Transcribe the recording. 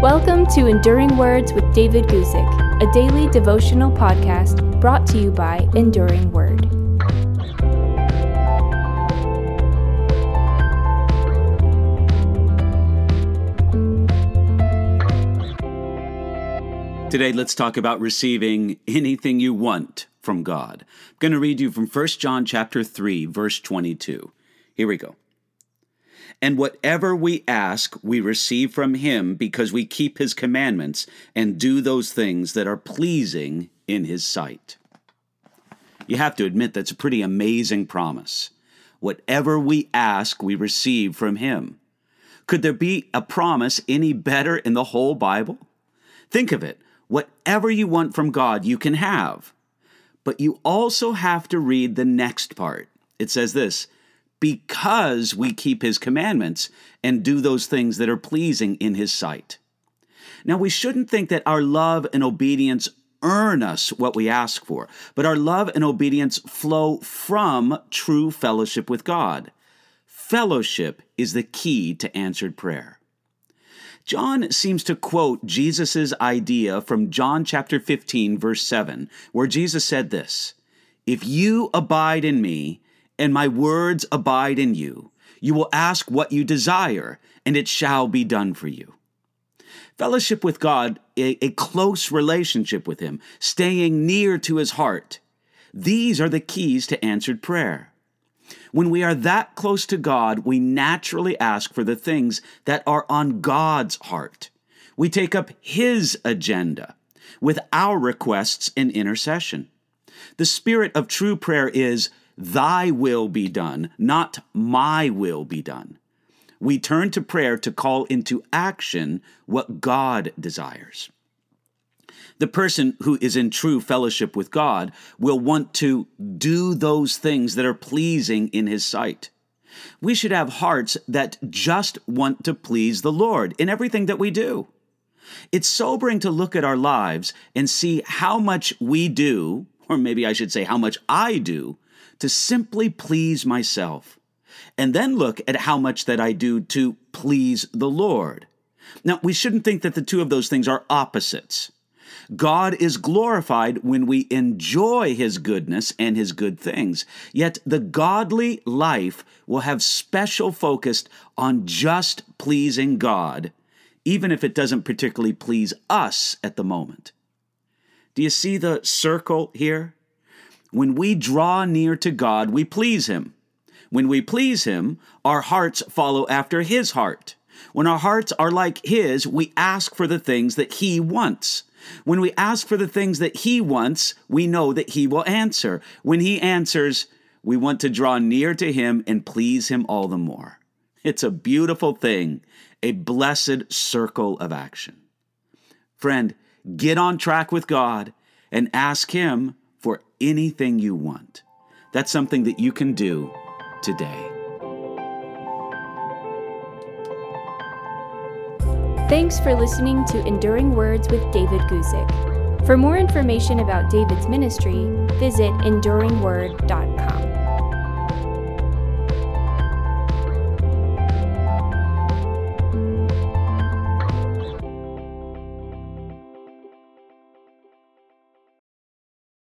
Welcome to Enduring Words with David Guzik, a daily devotional podcast brought to you by Enduring Word. Today, let's talk about receiving anything you want from God. I'm going to read you from 1 John chapter 3, verse 22. Here we go. And whatever we ask, we receive from him because we keep his commandments and do those things that are pleasing in his sight. You have to admit that's a pretty amazing promise. Whatever we ask, we receive from him. Could there be a promise any better in the whole Bible? Think of it. Whatever you want from God, you can have. But you also have to read the next part. It says this because we keep his commandments and do those things that are pleasing in his sight. Now, we shouldn't think that our love and obedience earn us what we ask for, but our love and obedience flow from true fellowship with God. Fellowship is the key to answered prayer. John seems to quote Jesus' idea from John chapter 15, verse 7, where Jesus said this If you abide in me, and my words abide in you. You will ask what you desire, and it shall be done for you. Fellowship with God, a, a, close relationship with Him, staying near to His heart. These are the keys to answered prayer. When we are that close to God, we naturally ask for the things that are on God's heart. We take up His agenda with our requests and intercession. The spirit of true prayer is Thy will be done, not my will be done. We turn to prayer to call into action what God desires. The person who is in true fellowship with God will want to do those things that are pleasing in His sight. We should have hearts that just want to please the Lord in everything that we do. It's sobering to look at our lives and see how much we do, or maybe I should say how much I do, to simply please myself, and then look at how much that I do to please the Lord. Now, we shouldn't think that the two of those things are opposites. God is glorified when we enjoy His goodness and His good things. Yet the godly life will have special focus on just pleasing God, even if it doesn't particularly please us at the moment. Do you see the circle here? When we draw near to God, we please Him. When we please Him, our hearts follow after His heart. When our hearts are like His, we ask for the things that He wants. When we ask for the things that He wants, we know that He will answer. When He answers, we want to draw near to Him and please Him all the more. It's a beautiful thing, a blessed circle of action. Friend, get on track with God and ask Him for anything you want. That's something that you can do today. Thanks for listening to Enduring Words with David Guzik. For more information about David's ministry, visit enduringword.com.